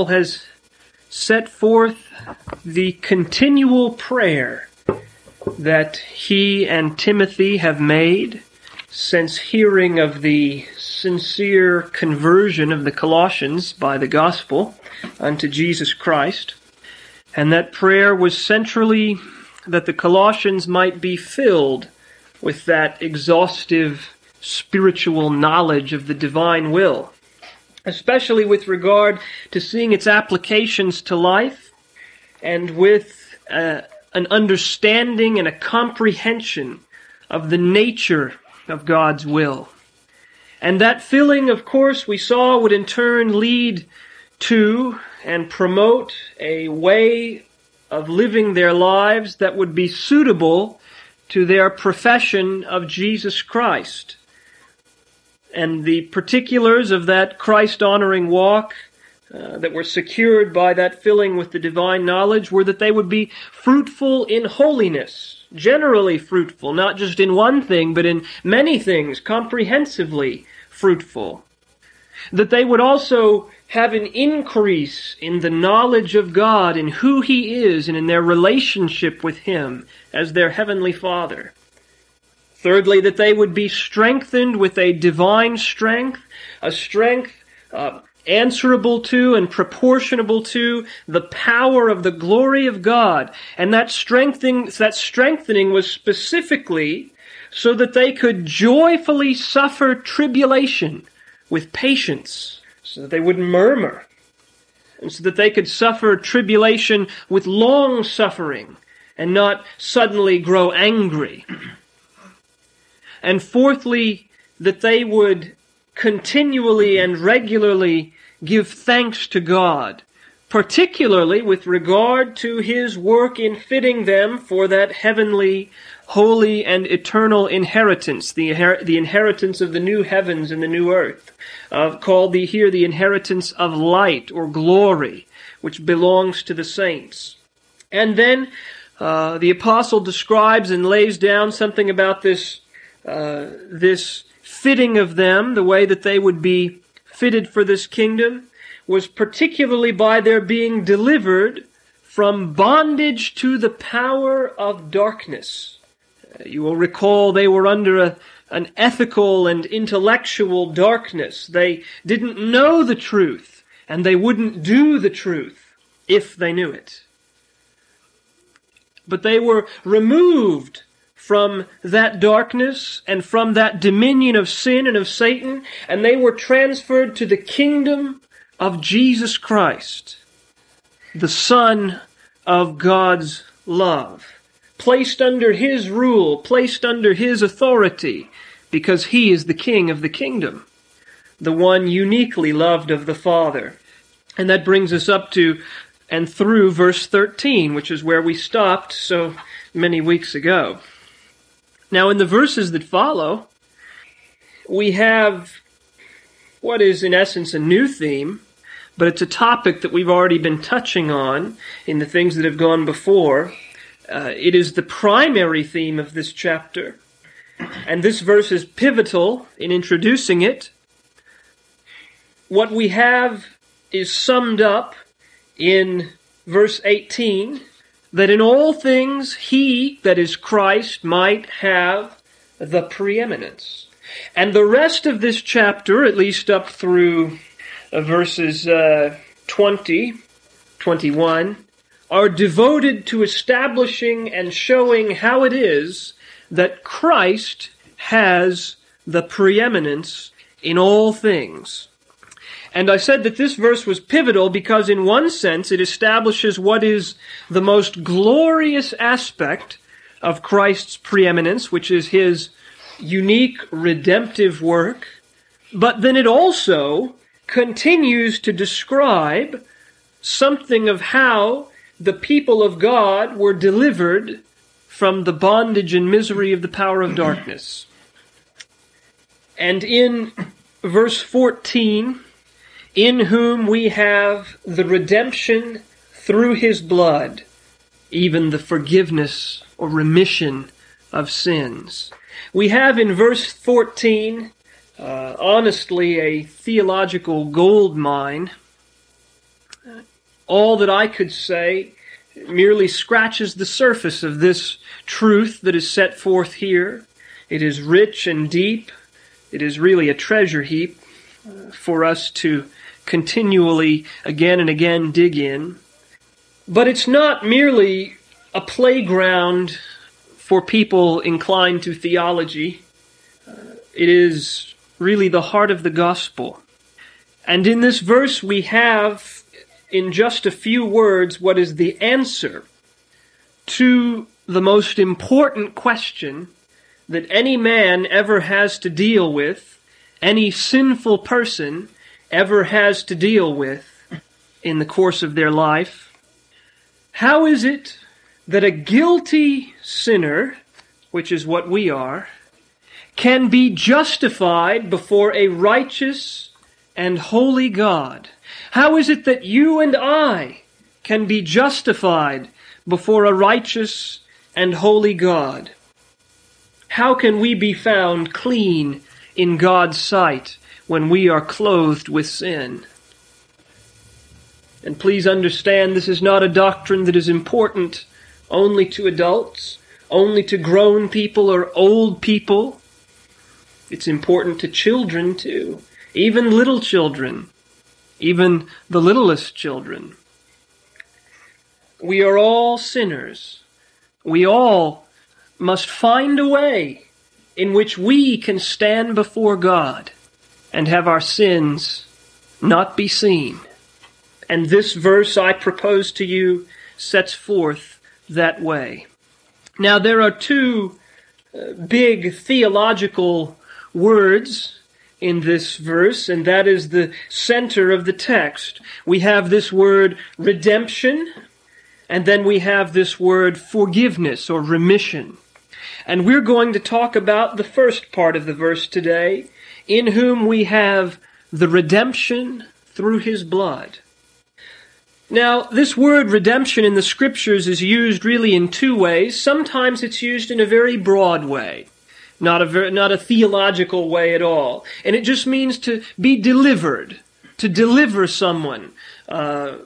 Paul has set forth the continual prayer that he and Timothy have made since hearing of the sincere conversion of the Colossians by the gospel unto Jesus Christ. And that prayer was centrally that the Colossians might be filled with that exhaustive spiritual knowledge of the divine will, especially with regard to seeing its applications to life and with uh, an understanding and a comprehension of the nature of God's will. And that filling, of course, we saw would in turn lead to and promote a way of living their lives that would be suitable to their profession of Jesus Christ. And the particulars of that Christ honoring walk uh, that were secured by that filling with the divine knowledge were that they would be fruitful in holiness, generally fruitful, not just in one thing, but in many things, comprehensively fruitful. That they would also have an increase in the knowledge of God in who He is and in their relationship with Him as their Heavenly Father. Thirdly, that they would be strengthened with a divine strength, a strength uh, answerable to and proportionable to the power of the glory of God. And that strengthening, that strengthening was specifically so that they could joyfully suffer tribulation with patience so that they wouldn't murmur, and so that they could suffer tribulation with long suffering and not suddenly grow angry. And fourthly, that they would continually and regularly give thanks to God, particularly with regard to His work in fitting them for that heavenly, holy, and eternal inheritance, the, the inheritance of the new heavens and the new earth uh, called the, here the inheritance of light or glory, which belongs to the saints. And then uh, the apostle describes and lays down something about this uh, this fitting of them, the way that they would be fitted for this kingdom, was particularly by their being delivered from bondage to the power of darkness. Uh, you will recall they were under a, an ethical and intellectual darkness. They didn't know the truth, and they wouldn't do the truth if they knew it. But they were removed from that darkness and from that dominion of sin and of Satan, and they were transferred to the kingdom of Jesus Christ, the Son of God's love placed under his rule, placed under his authority, because he is the king of the kingdom, the one uniquely loved of the Father. And that brings us up to and through verse 13, which is where we stopped so many weeks ago. Now, in the verses that follow, we have what is in essence a new theme, but it's a topic that we've already been touching on in the things that have gone before. Uh, it is the primary theme of this chapter. And this verse is pivotal in introducing it. What we have is summed up in verse 18 that in all things he, that is Christ, might have the preeminence. And the rest of this chapter, at least up through uh, verses uh, 20, 21, are devoted to establishing and showing how it is that Christ has the preeminence in all things. And I said that this verse was pivotal because in one sense it establishes what is the most glorious aspect of Christ's preeminence, which is his unique redemptive work. But then it also continues to describe something of how the people of God were delivered from the bondage and misery of the power of darkness. And in verse 14, in whom we have the redemption through his blood, even the forgiveness or remission of sins. We have in verse 14, uh, honestly, a theological gold mine All that I could say merely scratches the surface of this truth that is set forth here. It is rich and deep. It is really a treasure heap for us to continually, again and again, dig in. But it's not merely a playground for people inclined to theology. Uh, it is really the heart of the gospel. And in this verse, we have, in just a few words, what is the answer to the most important question that any man ever has to deal with, any sinful person ever has to deal with in the course of their life. How is it that a guilty sinner, which is what we are, can be justified before a righteous and holy God? How is it that you and I can be justified before a righteous and holy God? How can we be found clean in God's sight when we are clothed with sin? And please understand this is not a doctrine that is important only to adults, only to grown people or old people. It's important to children too, even little children, even the littlest children. We are all sinners. We all must find a way in which we can stand before God and have our sins not be seen. And this verse I propose to you sets forth that way. Now there are two uh, big theological words in this verse, and that is the center of the text. We have this word redemption, and then we have this word forgiveness or remission. And we're going to talk about the first part of the verse today, in whom we have the redemption through his blood. Now, this word redemption in the scriptures is used really in two ways. Sometimes it's used in a very broad way, not a, ver- not a theological way at all. And it just means to be delivered, to deliver someone. Uh,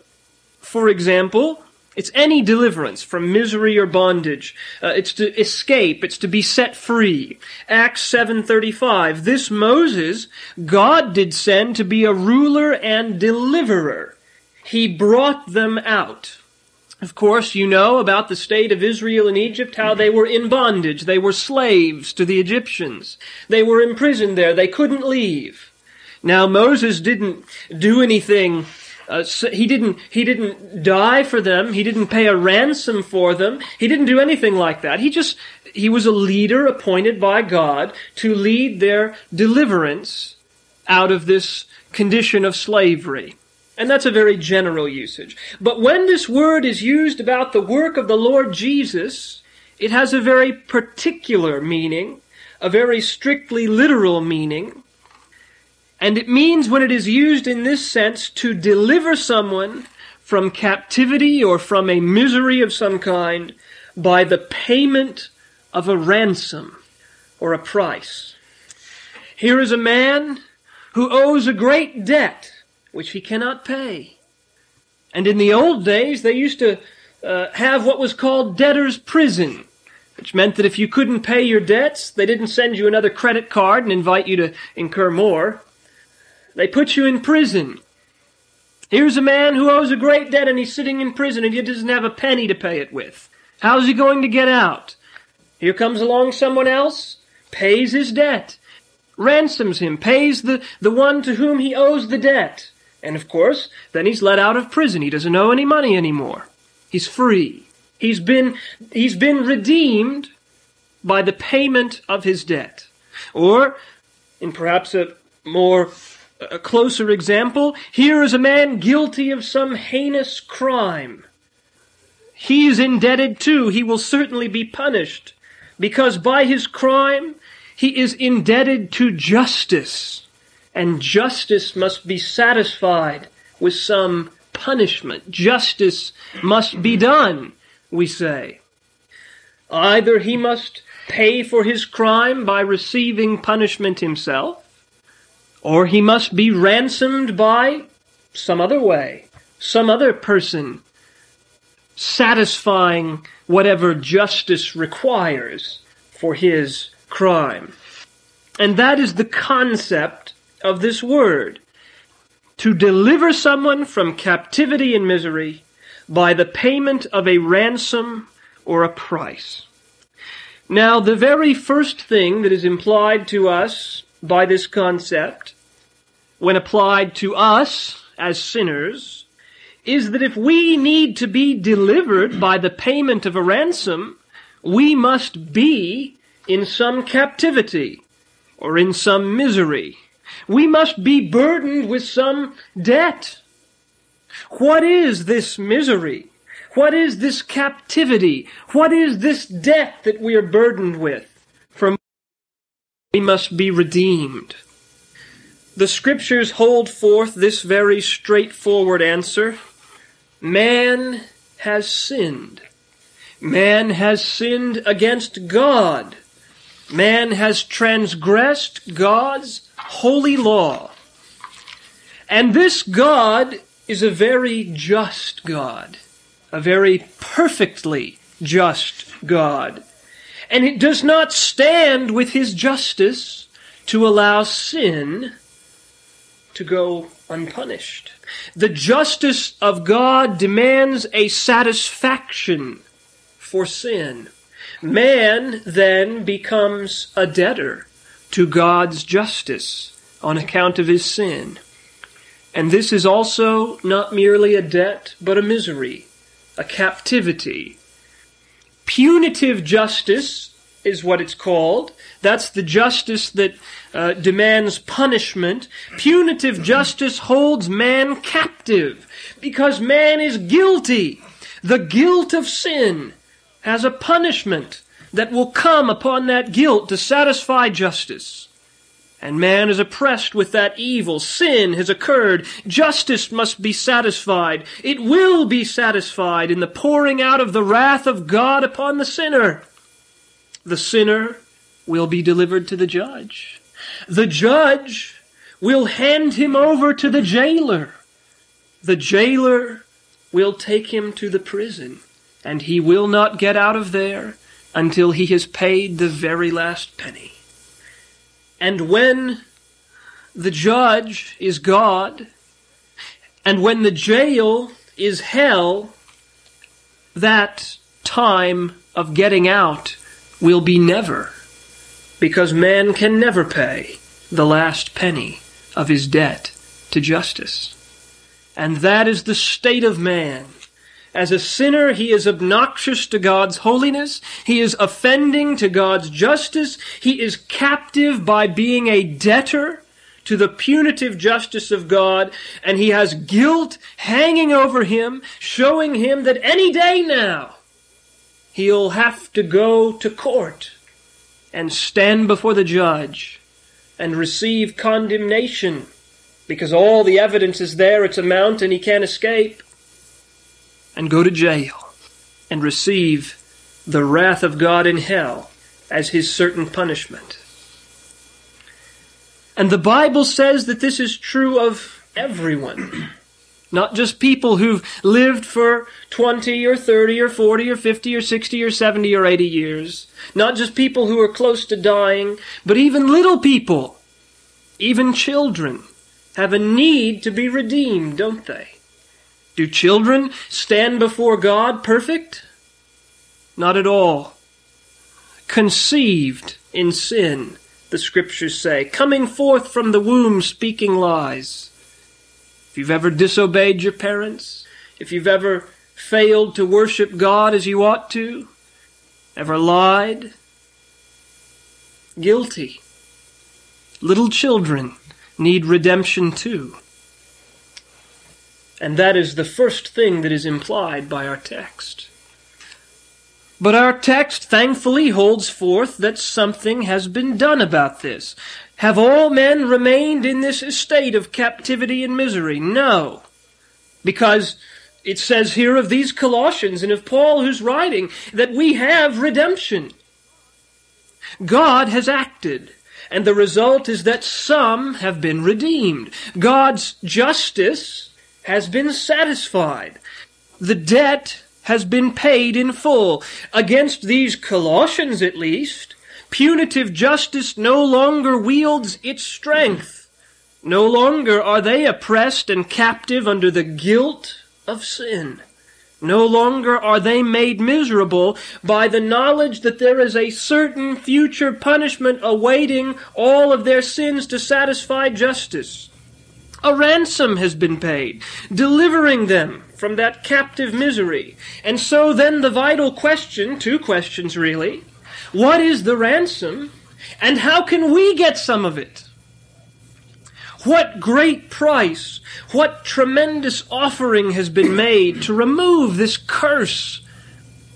for example, it's any deliverance from misery or bondage. Uh, it's to escape. It's to be set free. Acts 7.35. This Moses God did send to be a ruler and deliverer. He brought them out. Of course, you know about the state of Israel and Egypt, how they were in bondage. They were slaves to the Egyptians. They were imprisoned there. They couldn't leave. Now, Moses didn't do anything uh, so he didn't he didn't die for them. He didn't pay a ransom for them. He didn't do anything like that. He just he was a leader appointed by God to lead their deliverance out of this condition of slavery. And that's a very general usage. But when this word is used about the work of the Lord Jesus, it has a very particular meaning, a very strictly literal meaning. And it means, when it is used in this sense, to deliver someone from captivity or from a misery of some kind by the payment of a ransom or a price. Here is a man who owes a great debt which he cannot pay. And in the old days, they used to uh, have what was called debtor's prison, which meant that if you couldn't pay your debts, they didn't send you another credit card and invite you to incur more. They put you in prison. Here's a man who owes a great debt and he's sitting in prison and he doesn't have a penny to pay it with. How's he going to get out? Here comes along someone else, pays his debt, ransoms him, pays the, the one to whom he owes the debt. And of course, then he's let out of prison. He doesn't owe any money anymore. He's free. He's been, he's been redeemed by the payment of his debt. Or, in perhaps a more a closer example, here is a man guilty of some heinous crime. He is indebted too. He will certainly be punished because by his crime he is indebted to justice. And justice must be satisfied with some punishment. Justice must be done, we say. Either he must pay for his crime by receiving punishment himself, or he must be ransomed by some other way, some other person satisfying whatever justice requires for his crime. And that is the concept of this word. To deliver someone from captivity and misery by the payment of a ransom or a price. Now, the very first thing that is implied to us by this concept, when applied to us as sinners, is that if we need to be delivered by the payment of a ransom, we must be in some captivity or in some misery. We must be burdened with some debt. What is this misery? What is this captivity? What is this debt that we are burdened with? From we must be redeemed. The scriptures hold forth this very straightforward answer. Man has sinned. Man has sinned against God. Man has transgressed God's holy law. And this God is a very just God a very perfectly just God. And it does not stand with his justice to allow sin to go unpunished. The justice of God demands a satisfaction for sin. Man then becomes a debtor to God's justice on account of his sin. And this is also not merely a debt, but a misery a captivity. Punitive justice is what it's called. That's the justice that uh, demands punishment. Punitive justice holds man captive because man is guilty. The guilt of sin has a punishment that will come upon that guilt to satisfy justice. And man is oppressed with that evil. Sin has occurred. Justice must be satisfied. It will be satisfied in the pouring out of the wrath of God upon the sinner. The sinner will be delivered to the judge. The judge will hand him over to the jailer. The jailer will take him to the prison, and he will not get out of there until he has paid the very last penny. And when the judge is God, and when the jail is hell, that time of getting out will be never, because man can never pay the last penny of his debt to justice. And that is the state of man as a sinner, he is obnoxious to God's holiness. He is offending to God's justice. He is captive by being a debtor to the punitive justice of God. And he has guilt hanging over him, showing him that any day now he'll have to go to court and stand before the judge and receive condemnation because all the evidence is there. It's a mountain he can't escape and go to jail and receive the wrath of God in hell as his certain punishment. And the Bible says that this is true of everyone. Not just people who've lived for 20 or 30 or 40 or 50 or 60 or 70 or 80 years. Not just people who are close to dying, but even little people, even children, have a need to be redeemed, don't they? Do children stand before God perfect? Not at all. Conceived in sin, the scriptures say, coming forth from the womb speaking lies. If you've ever disobeyed your parents, if you've ever failed to worship God as you ought to, ever lied, guilty. Little children need redemption too. And that is the first thing that is implied by our text. But our text thankfully holds forth that something has been done about this. Have all men remained in this state of captivity and misery? No. Because it says here of these Colossians and of Paul who's writing that we have redemption. God has acted. And the result is that some have been redeemed. God's justice has been satisfied. The debt has been paid in full. Against these Colossians, at least, punitive justice no longer wields its strength. No longer are they oppressed and captive under the guilt of sin. No longer are they made miserable by the knowledge that there is a certain future punishment awaiting all of their sins to satisfy justice. A ransom has been paid, delivering them from that captive misery. And so then the vital question, two questions really, what is the ransom and how can we get some of it? What great price, what tremendous offering has been made to remove this curse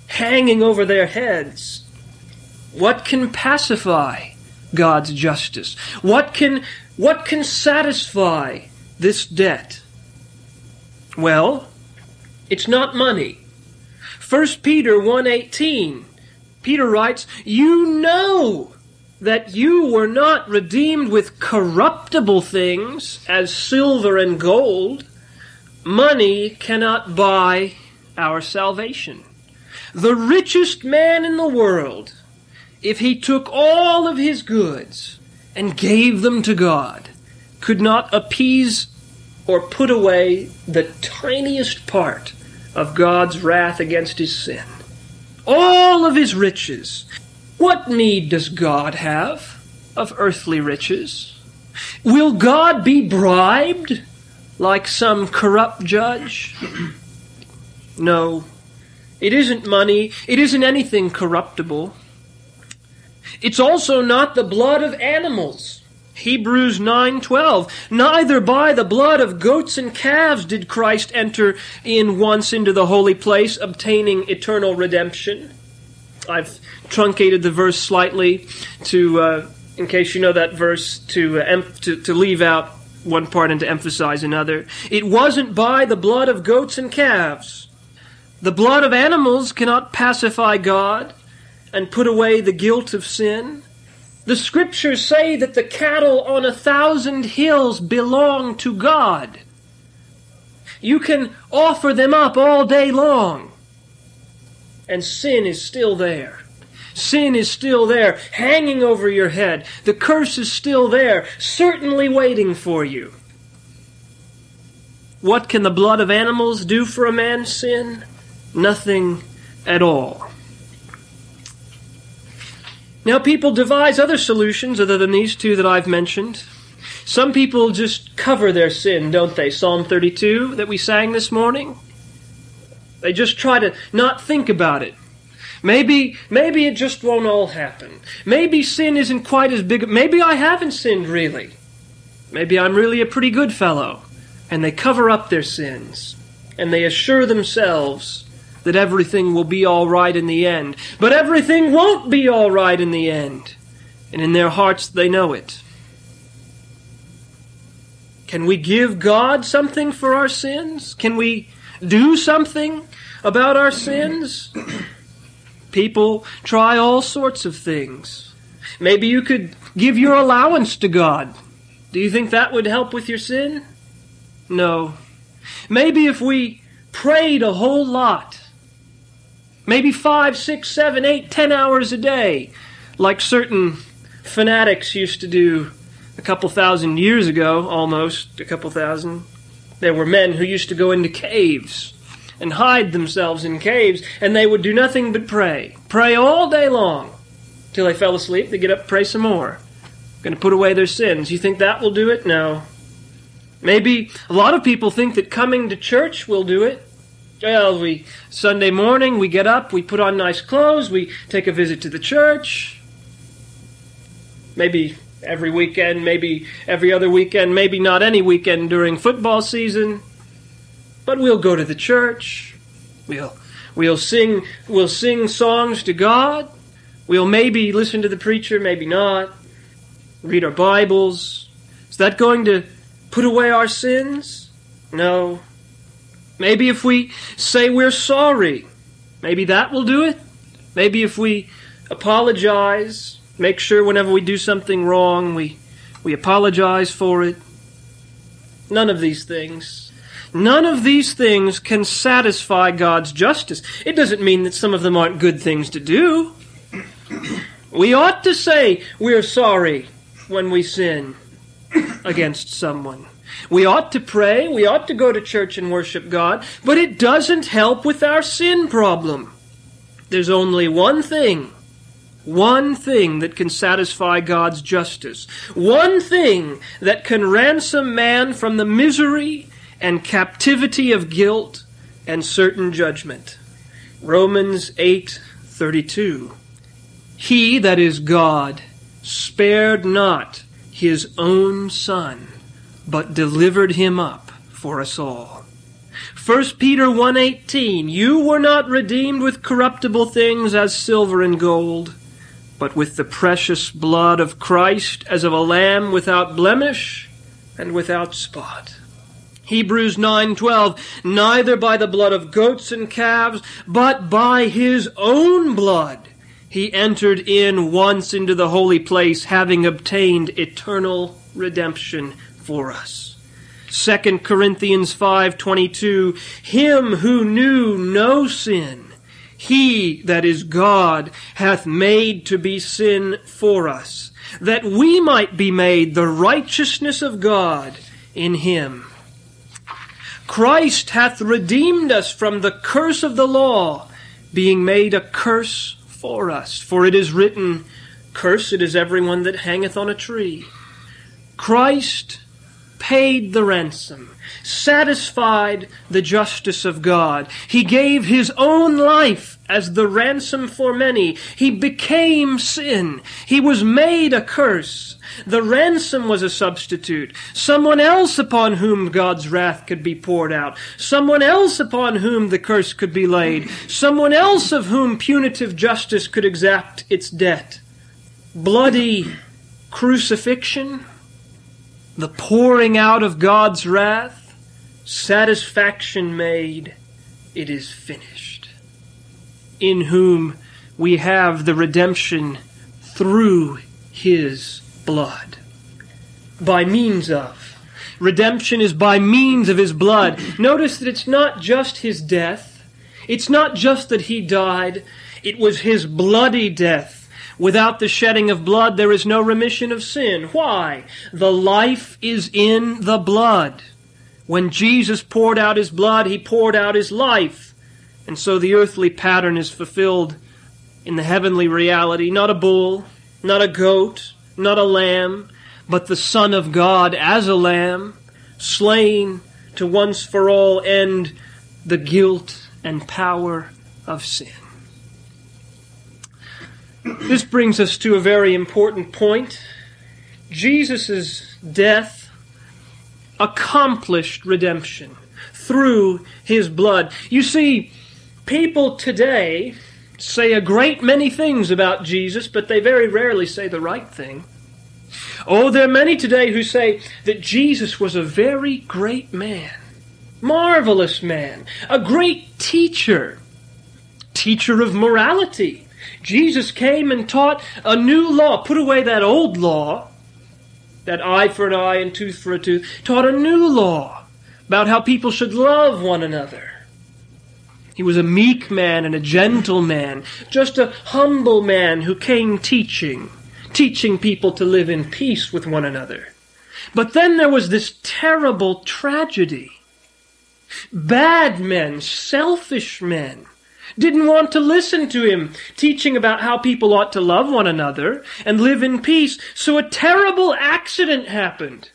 hanging over their heads? What can pacify God's justice? What can, what can satisfy this debt? Well, it's not money. 1 Peter 1:18 Peter writes, "You know that you were not redeemed with corruptible things as silver and gold. Money cannot buy our salvation. The richest man in the world, if he took all of his goods and gave them to God, could not appease or put away the tiniest part of God's wrath against his sin. All of his riches. What need does God have of earthly riches? Will God be bribed like some corrupt judge? no. It isn't money. It isn't anything corruptible. It's also not the blood of animals Hebrews 9:12 Neither by the blood of goats and calves did Christ enter in once into the holy place obtaining eternal redemption. I've truncated the verse slightly to uh, in case you know that verse to, uh, em- to to leave out one part and to emphasize another. It wasn't by the blood of goats and calves. The blood of animals cannot pacify God and put away the guilt of sin. The scriptures say that the cattle on a thousand hills belong to God. You can offer them up all day long, and sin is still there. Sin is still there, hanging over your head. The curse is still there, certainly waiting for you. What can the blood of animals do for a man's sin? Nothing at all. Now, people devise other solutions other than these two that I've mentioned. Some people just cover their sin, don't they? Psalm 32 that we sang this morning. They just try to not think about it. Maybe, maybe it just won't all happen. Maybe sin isn't quite as big. Maybe I haven't sinned really. Maybe I'm really a pretty good fellow. And they cover up their sins. And they assure themselves that everything will be all right in the end. But everything won't be all right in the end. And in their hearts they know it. Can we give God something for our sins? Can we do something about our sins? People try all sorts of things. Maybe you could give your allowance to God. Do you think that would help with your sin? No. Maybe if we prayed a whole lot Maybe five, six, seven, eight, ten hours a day, like certain fanatics used to do a couple thousand years ago, almost a couple thousand. There were men who used to go into caves and hide themselves in caves, and they would do nothing but pray. Pray all day long. Till they fell asleep, they get up pray some more. Going to put away their sins. You think that will do it? No. Maybe a lot of people think that coming to church will do it. Well, we Sunday morning we get up, we put on nice clothes, we take a visit to the church. Maybe every weekend, maybe every other weekend, maybe not any weekend during football season. But we'll go to the church. We'll we'll sing we'll sing songs to God. We'll maybe listen to the preacher, maybe not. Read our Bibles. Is that going to put away our sins? No. Maybe if we say we're sorry, maybe that will do it. Maybe if we apologize, make sure whenever we do something wrong, we, we apologize for it. None of these things. None of these things can satisfy God's justice. It doesn't mean that some of them aren't good things to do. We ought to say we're sorry when we sin against someone. We ought to pray, we ought to go to church and worship God, but it doesn't help with our sin problem. There's only one thing, one thing that can satisfy God's justice, one thing that can ransom man from the misery and captivity of guilt and certain judgment. Romans 8:32 He that is God spared not his own son but delivered him up for us all. 1 Peter 1:18 You were not redeemed with corruptible things as silver and gold but with the precious blood of Christ as of a lamb without blemish and without spot. Hebrews 9:12 Neither by the blood of goats and calves but by his own blood he entered in once into the holy place having obtained eternal redemption for us. 2 Corinthians 5:22 Him who knew no sin he that is God hath made to be sin for us that we might be made the righteousness of God in him. Christ hath redeemed us from the curse of the law being made a curse for us for it is written cursed is everyone that hangeth on a tree. Christ paid the ransom, satisfied the justice of God. He gave his own life as the ransom for many. He became sin. He was made a curse. The ransom was a substitute. Someone else upon whom God's wrath could be poured out. Someone else upon whom the curse could be laid. Someone else of whom punitive justice could exact its debt. Bloody crucifixion the pouring out of God's wrath, satisfaction made, it is finished. In whom we have the redemption through his blood. By means of. Redemption is by means of his blood. Notice that it's not just his death. It's not just that he died. It was his bloody death Without the shedding of blood, there is no remission of sin. Why? The life is in the blood. When Jesus poured out his blood, he poured out his life. And so the earthly pattern is fulfilled in the heavenly reality. Not a bull, not a goat, not a lamb, but the Son of God as a lamb, slain to once for all end the guilt and power of sin. This brings us to a very important point. Jesus' death accomplished redemption through his blood. You see, people today say a great many things about Jesus, but they very rarely say the right thing. Oh, there are many today who say that Jesus was a very great man, marvelous man, a great teacher, teacher of morality Jesus came and taught a new law, put away that old law, that eye for an eye and tooth for a tooth, taught a new law about how people should love one another. He was a meek man and a gentle man, just a humble man who came teaching, teaching people to live in peace with one another. But then there was this terrible tragedy. Bad men, selfish men, didn't want to listen to him teaching about how people ought to love one another and live in peace. So a terrible accident happened.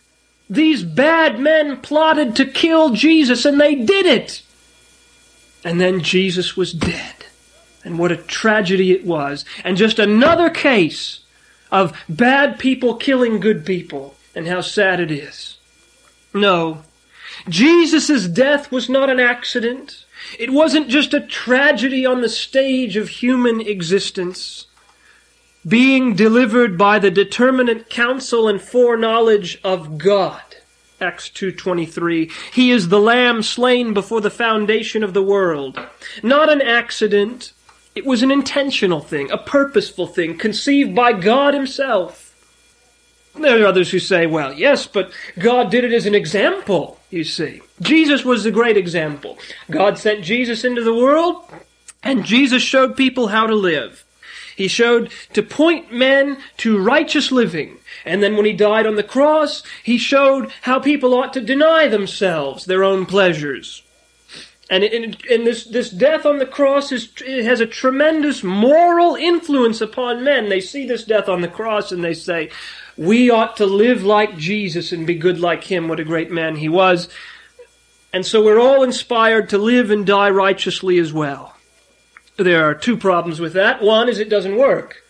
These bad men plotted to kill Jesus and they did it. And then Jesus was dead. And what a tragedy it was. And just another case of bad people killing good people and how sad it is. No. Jesus' death was not an accident. It wasn't just a tragedy on the stage of human existence. Being delivered by the determinate counsel and foreknowledge of God. Acts 2:23 He is the lamb slain before the foundation of the world. Not an accident. It was an intentional thing, a purposeful thing, conceived by God himself. There are others who say, well, yes, but God did it as an example. You see. Jesus was the great example. God sent Jesus into the world, and Jesus showed people how to live. He showed to point men to righteous living. And then when he died on the cross, he showed how people ought to deny themselves their own pleasures. And, this, this death on the cross is, has a tremendous moral influence upon men. They see this death on the cross and they say, we ought to live like Jesus and be good like him. What a great man he was. And so we're all inspired to live and die righteously as well. There are two problems with that. One is it doesn't work.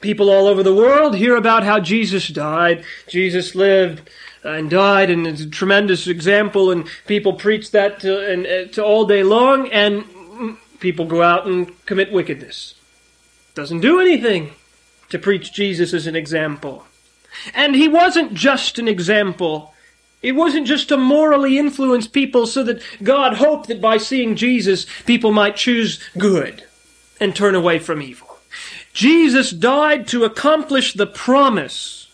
People all over the world hear about how Jesus died, Jesus lived and died, and it's a tremendous example, and people preach that to, and, uh, to all day long, and people go out and commit wickedness. Doesn't do anything to preach Jesus as an example. And he wasn't just an example. It wasn't just to morally influence people so that God hoped that by seeing Jesus, people might choose good and turn away from evil. Jesus died to accomplish the promise.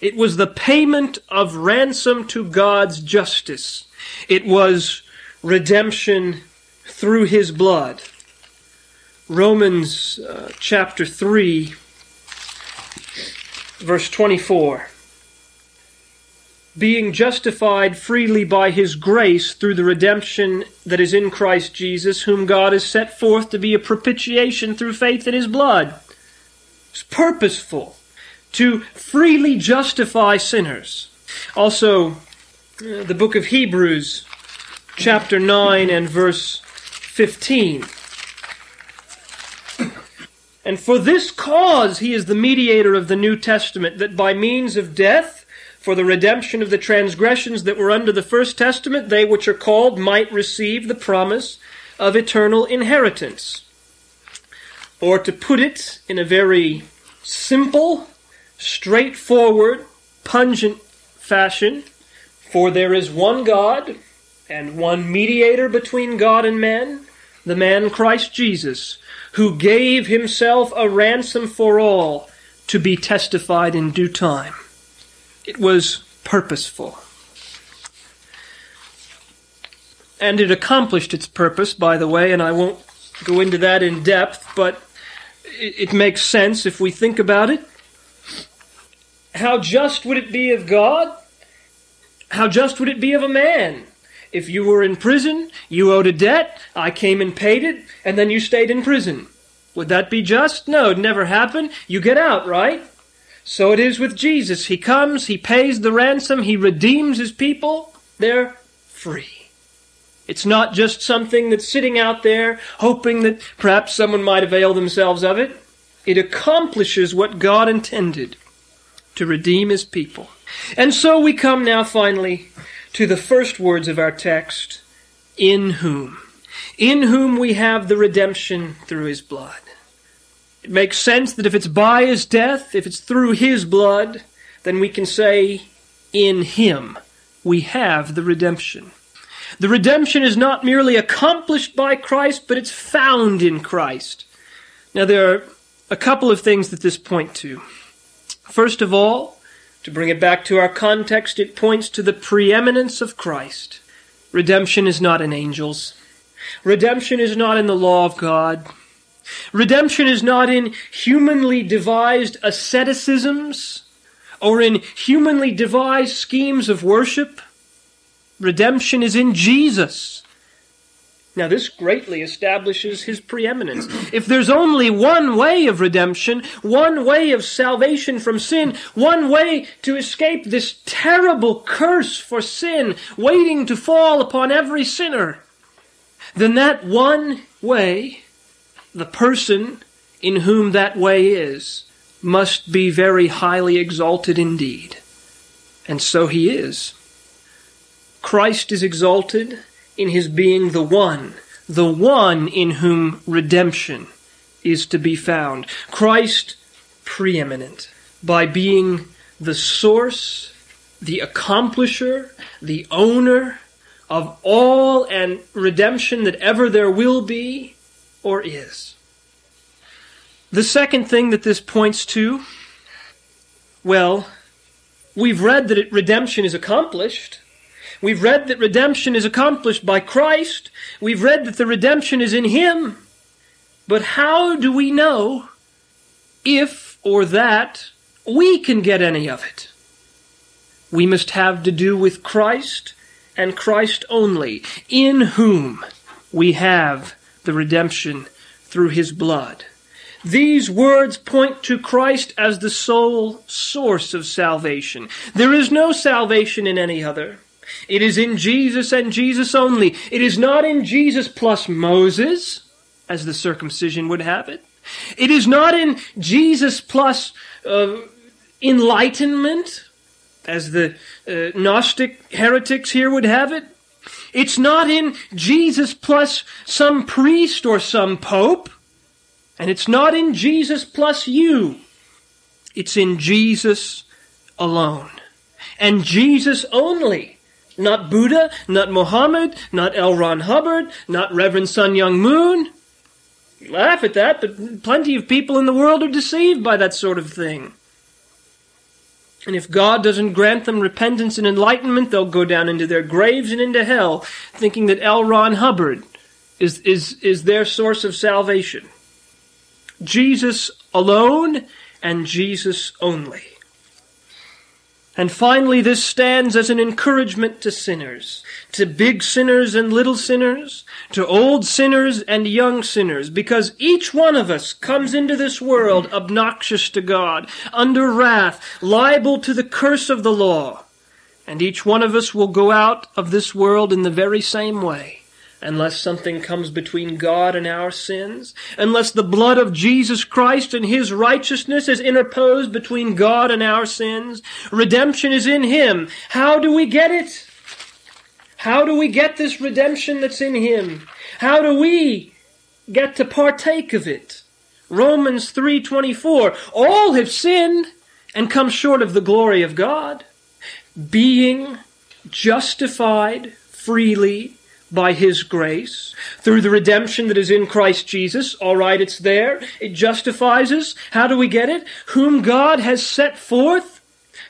It was the payment of ransom to God's justice. It was redemption through his blood. Romans uh, chapter 3, verse 24 being justified freely by his grace through the redemption that is in Christ Jesus, whom God has set forth to be a propitiation through faith in his blood. It's purposeful to freely justify sinners. Also, uh, the book of Hebrews, chapter 9 and verse 15. And for this cause he is the mediator of the New Testament, that by means of death, for the redemption of the transgressions that were under the first testament, they which are called might receive the promise of eternal inheritance. Or to put it in a very simple, straightforward, pungent fashion, for there is one God and one mediator between God and man, the man Christ Jesus, who gave himself a ransom for all to be testified in due time. It was purposeful. And it accomplished its purpose, by the way, and I won't go into that in depth, but it, makes sense if we think about it. How just would it be of God? How just would it be of a man? If you were in prison, you owed a debt, I came and paid it, and then you stayed in prison. Would that be just? No, it'd never happened. You get out, right? So it is with Jesus. He comes, He pays the ransom, He redeems His people. They're free. It's not just something that's sitting out there hoping that perhaps someone might avail themselves of it. It accomplishes what God intended to redeem His people. And so we come now finally to the first words of our text, in whom. In whom we have the redemption through His blood. It makes sense that if it's by his death, if it's through his blood, then we can say, in him we have the redemption. The redemption is not merely accomplished by Christ, but it's found in Christ. Now, there are a couple of things that this point to. First of all, to bring it back to our context, it points to the preeminence of Christ. Redemption is not in angels. Redemption is not in the law of God. Redemption is not in humanly devised asceticisms or in humanly devised schemes of worship. Redemption is in Jesus. Now, this greatly establishes his preeminence. If there's only one way of redemption, one way of salvation from sin, one way to escape this terrible curse for sin waiting to fall upon every sinner, then that one way the person in whom that way is must be very highly exalted indeed. And so he is. Christ is exalted in his being the one, the one in whom redemption is to be found. Christ preeminent by being the source, the accomplisher, the owner of all and redemption that ever there will be or is. The second thing that this points to, well, we've read that it, redemption is accomplished. We've read that redemption is accomplished by Christ. We've read that the redemption is in Him. But how do we know if or that we can get any of it? We must have to do with Christ and Christ only, in whom we have the redemption through His blood. These words point to Christ as the sole source of salvation. There is no salvation in any other. It is in Jesus and Jesus only. It is not in Jesus plus Moses, as the circumcision would have it. It is not in Jesus plus uh, enlightenment, as the uh, Gnostic heretics here would have it. It's not in Jesus plus some priest or some pope. And it's not in Jesus plus you. It's in Jesus alone. And Jesus only. Not Buddha, not Mohammed, not L. Ron Hubbard, not Reverend Sun Myung Moon. You laugh at that, but plenty of people in the world are deceived by that sort of thing. And if God doesn't grant them repentance and enlightenment, they'll go down into their graves and into hell, thinking that L. Ron Hubbard is, is, is their source of salvation. Jesus alone and Jesus only. And finally, this stands as an encouragement to sinners, to big sinners and little sinners, to old sinners and young sinners, because each one of us comes into this world obnoxious to God, under wrath, liable to the curse of the law. And each one of us will go out of this world in the very same way unless something comes between God and our sins, unless the blood of Jesus Christ and His righteousness is interposed between God and our sins. Redemption is in Him. How do we get it? How do we get this redemption that's in Him? How do we get to partake of it? Romans 3:24 All have sinned and come short of the glory of God, being justified freely by His grace, through the redemption that is in Christ Jesus. All right, it's there. It justifies us. How do we get it? Whom God has set forth.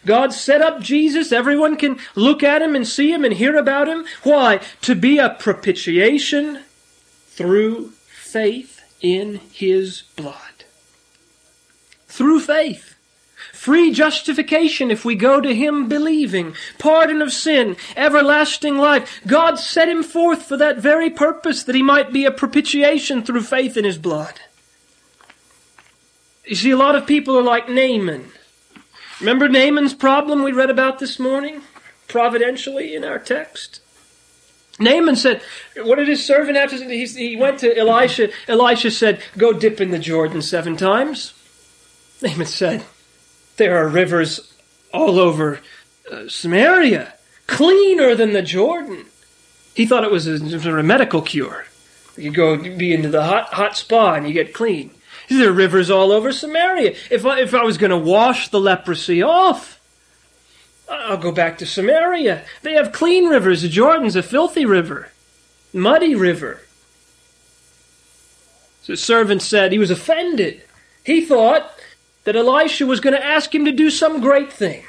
God set up Jesus. Everyone can look at him and see him and hear about him. Why? To be a propitiation through faith in his blood. Through faith. Free justification if we go to Him believing. Pardon of sin. Everlasting life. God set Him forth for that very purpose, that He might be a propitiation through faith in His blood. You see, a lot of people are like Naaman. Remember Naaman's problem we read about this morning? Providentially in our text? Naaman said, what did his servant have to say? He, went to Elisha. Elisha said, go dip in the Jordan seven times. Naaman said, there are rivers all over uh, Samaria, cleaner than the Jordan. He thought it was a, medical cure. You go be into the hot hot spa and you get clean. There are rivers all over Samaria. If I, if I was going to wash the leprosy off, I'll go back to Samaria. They have clean rivers. The Jordan's a filthy river, muddy river. So the servant said he was offended. He thought that Elisha was going to ask him to do some great thing.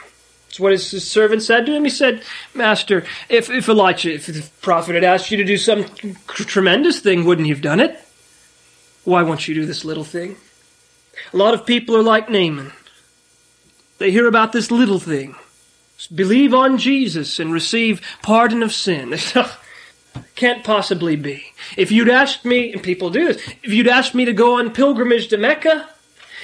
That's what his, his, servant said to him. He said, Master, if, if Elisha, if the prophet had asked you to do some tremendous thing, wouldn't you have done it? Why won't you do this little thing? A lot of people are like Naaman. They hear about this little thing. Believe on Jesus and receive pardon of sin. Can't possibly be. If you'd asked me, and people do this, if you'd asked me to go on pilgrimage to Mecca,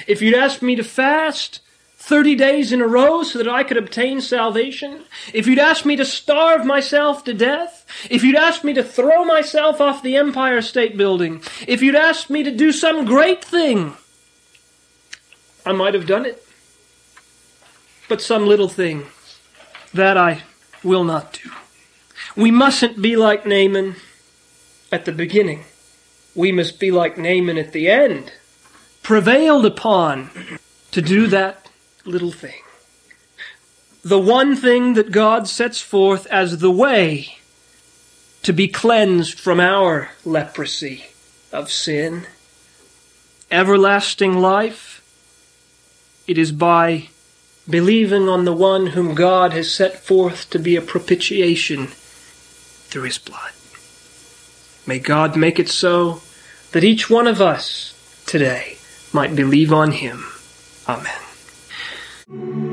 if you'd asked me to fast 30 days in a row so that I could obtain salvation, if you'd asked me to starve myself to death, if you'd asked me to throw myself off the Empire State Building, if you'd asked me to do some great thing, I might have done it. But some little thing, that I will not do. We mustn't be like Naaman at the beginning. We must be like Naaman at the end prevailed upon to do that little thing. The one thing that God sets forth as the way to be cleansed from our leprosy of sin, everlasting life, it is by believing on the one whom God has set forth to be a propitiation through his blood. May God make it so that each one of us today might believe on him. Amen.